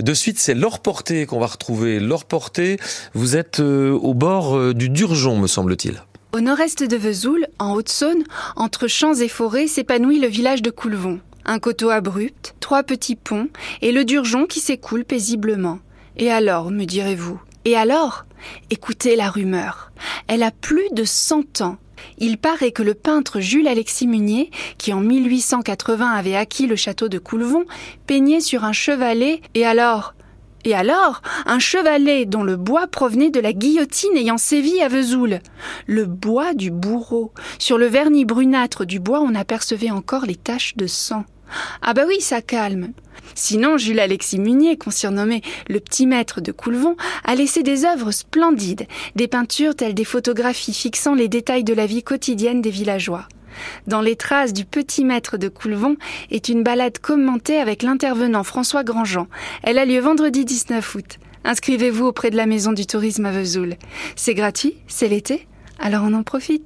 De suite, c'est Laure Porté qu'on va retrouver. Laure Porté, vous êtes euh, au bord euh, du Durgeon, me semble-t-il. Au nord-est de Vesoul, en Haute-Saône, entre champs et forêts, s'épanouit le village de Coulevon. Un coteau abrupt, trois petits ponts et le Durgeon qui s'écoule paisiblement. Et alors, me direz-vous? Et alors? Écoutez la rumeur. Elle a plus de 100 ans. Il paraît que le peintre Jules Alexis Munier, qui en 1880 avait acquis le château de Coulevon, peignait sur un chevalet, et alors et alors, un chevalet dont le bois provenait de la guillotine ayant sévi à Vesoul. Le bois du bourreau. Sur le vernis brunâtre du bois, on apercevait encore les taches de sang. Ah bah oui, ça calme. Sinon, Jules Alexis Munier, qu'on surnommait le petit maître de Coulevon, a laissé des œuvres splendides, des peintures telles des photographies fixant les détails de la vie quotidienne des villageois. Dans les traces du petit maître de Coulevon est une balade commentée avec l'intervenant François Grandjean. Elle a lieu vendredi 19 août. Inscrivez-vous auprès de la Maison du Tourisme à Vesoul. C'est gratuit, c'est l'été, alors on en profite.